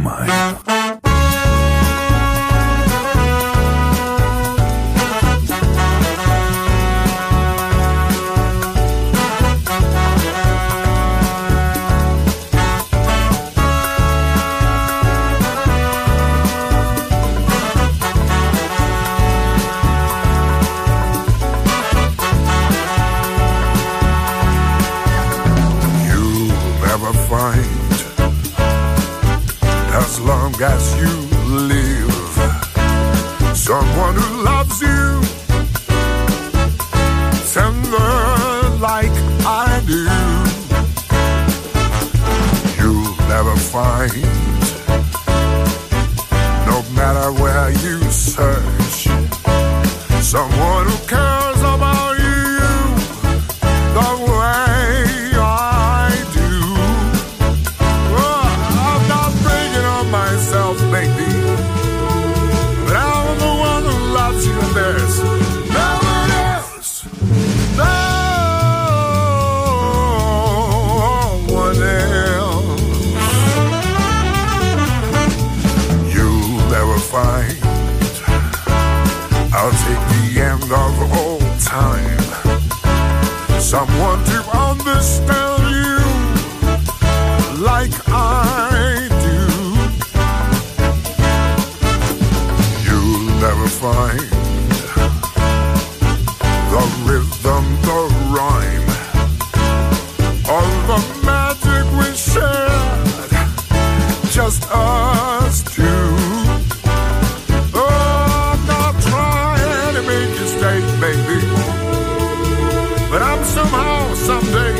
mine. mistake, baby. But I'm somehow, someday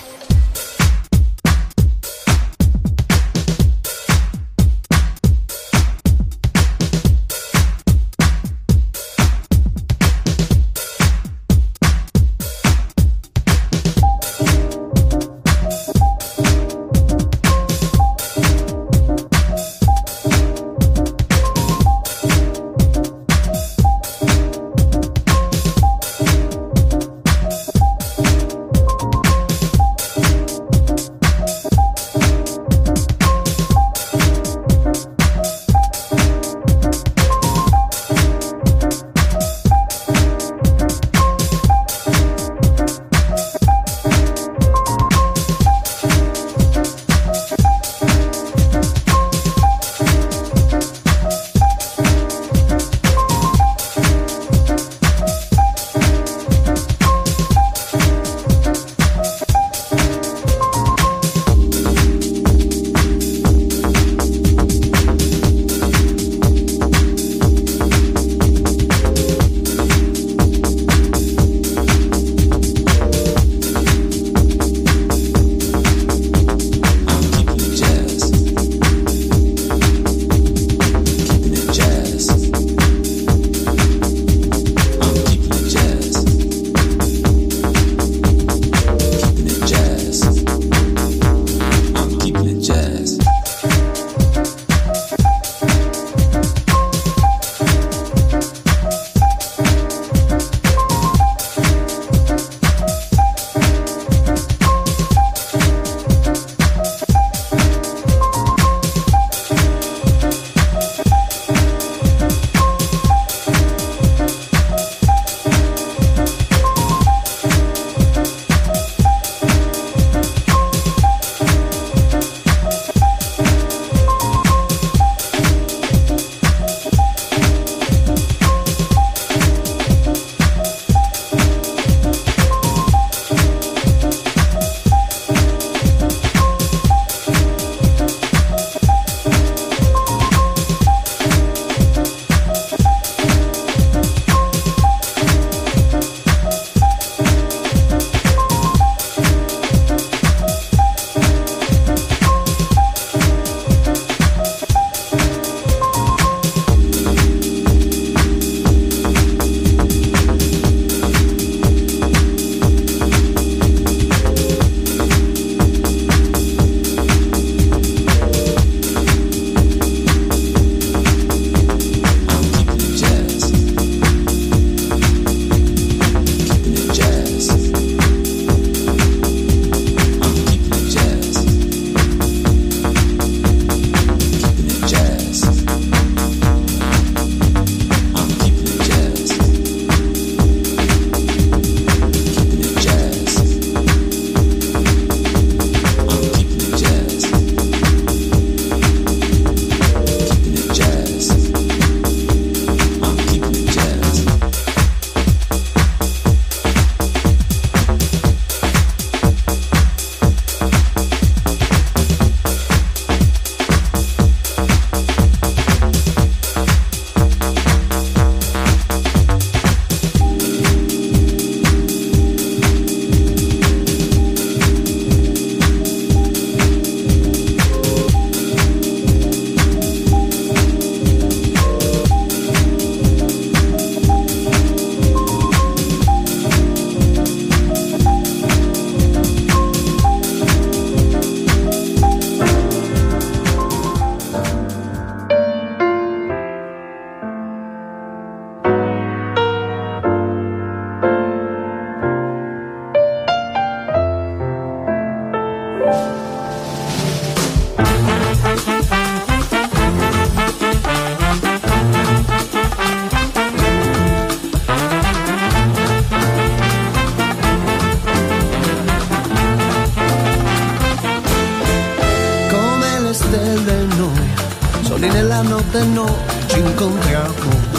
giorni nella notte no, ci incontriamo.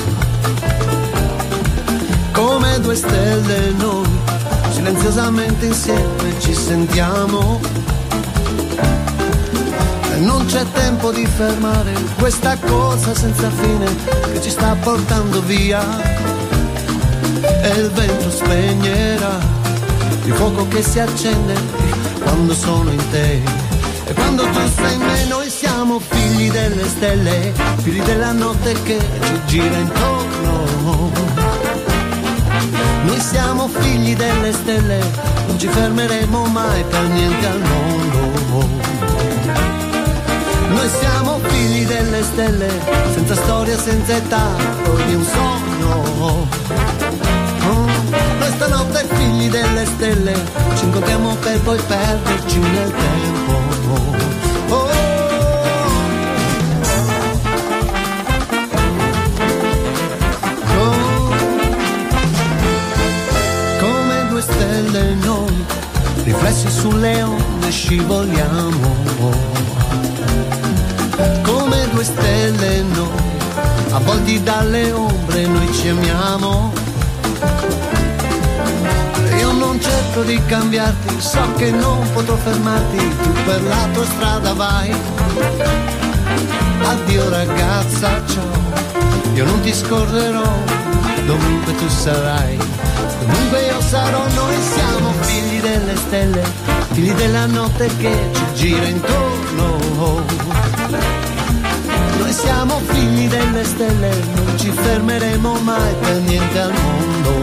Come due stelle noi, silenziosamente insieme ci sentiamo. E non c'è tempo di fermare questa cosa senza fine che ci sta portando via. E il vento spegnerà il fuoco che si accende quando sono in te. E quando tu sei meno siamo figli delle stelle, figli della notte che ci gira intorno. Noi siamo figli delle stelle, non ci fermeremo mai per niente al mondo. Noi siamo figli delle stelle, senza storia, senza età, di un sogno. Oh, noi stanotte figli delle stelle, ci incontriamo per poi perderci nel tempo. Riflessi sulle onde scivoliamo come due stelle noi, avvolti dalle ombre noi ci amiamo. Io non cerco di cambiarti, so che non potrò fermarti, tu per la tua strada vai. Addio ragazza, ciao, io non ti scorderò, dovunque tu sarai. Comunque io sarò, noi siamo figli delle stelle, figli della notte che ci gira intorno noi siamo figli delle stelle, non ci fermeremo mai per niente al mondo.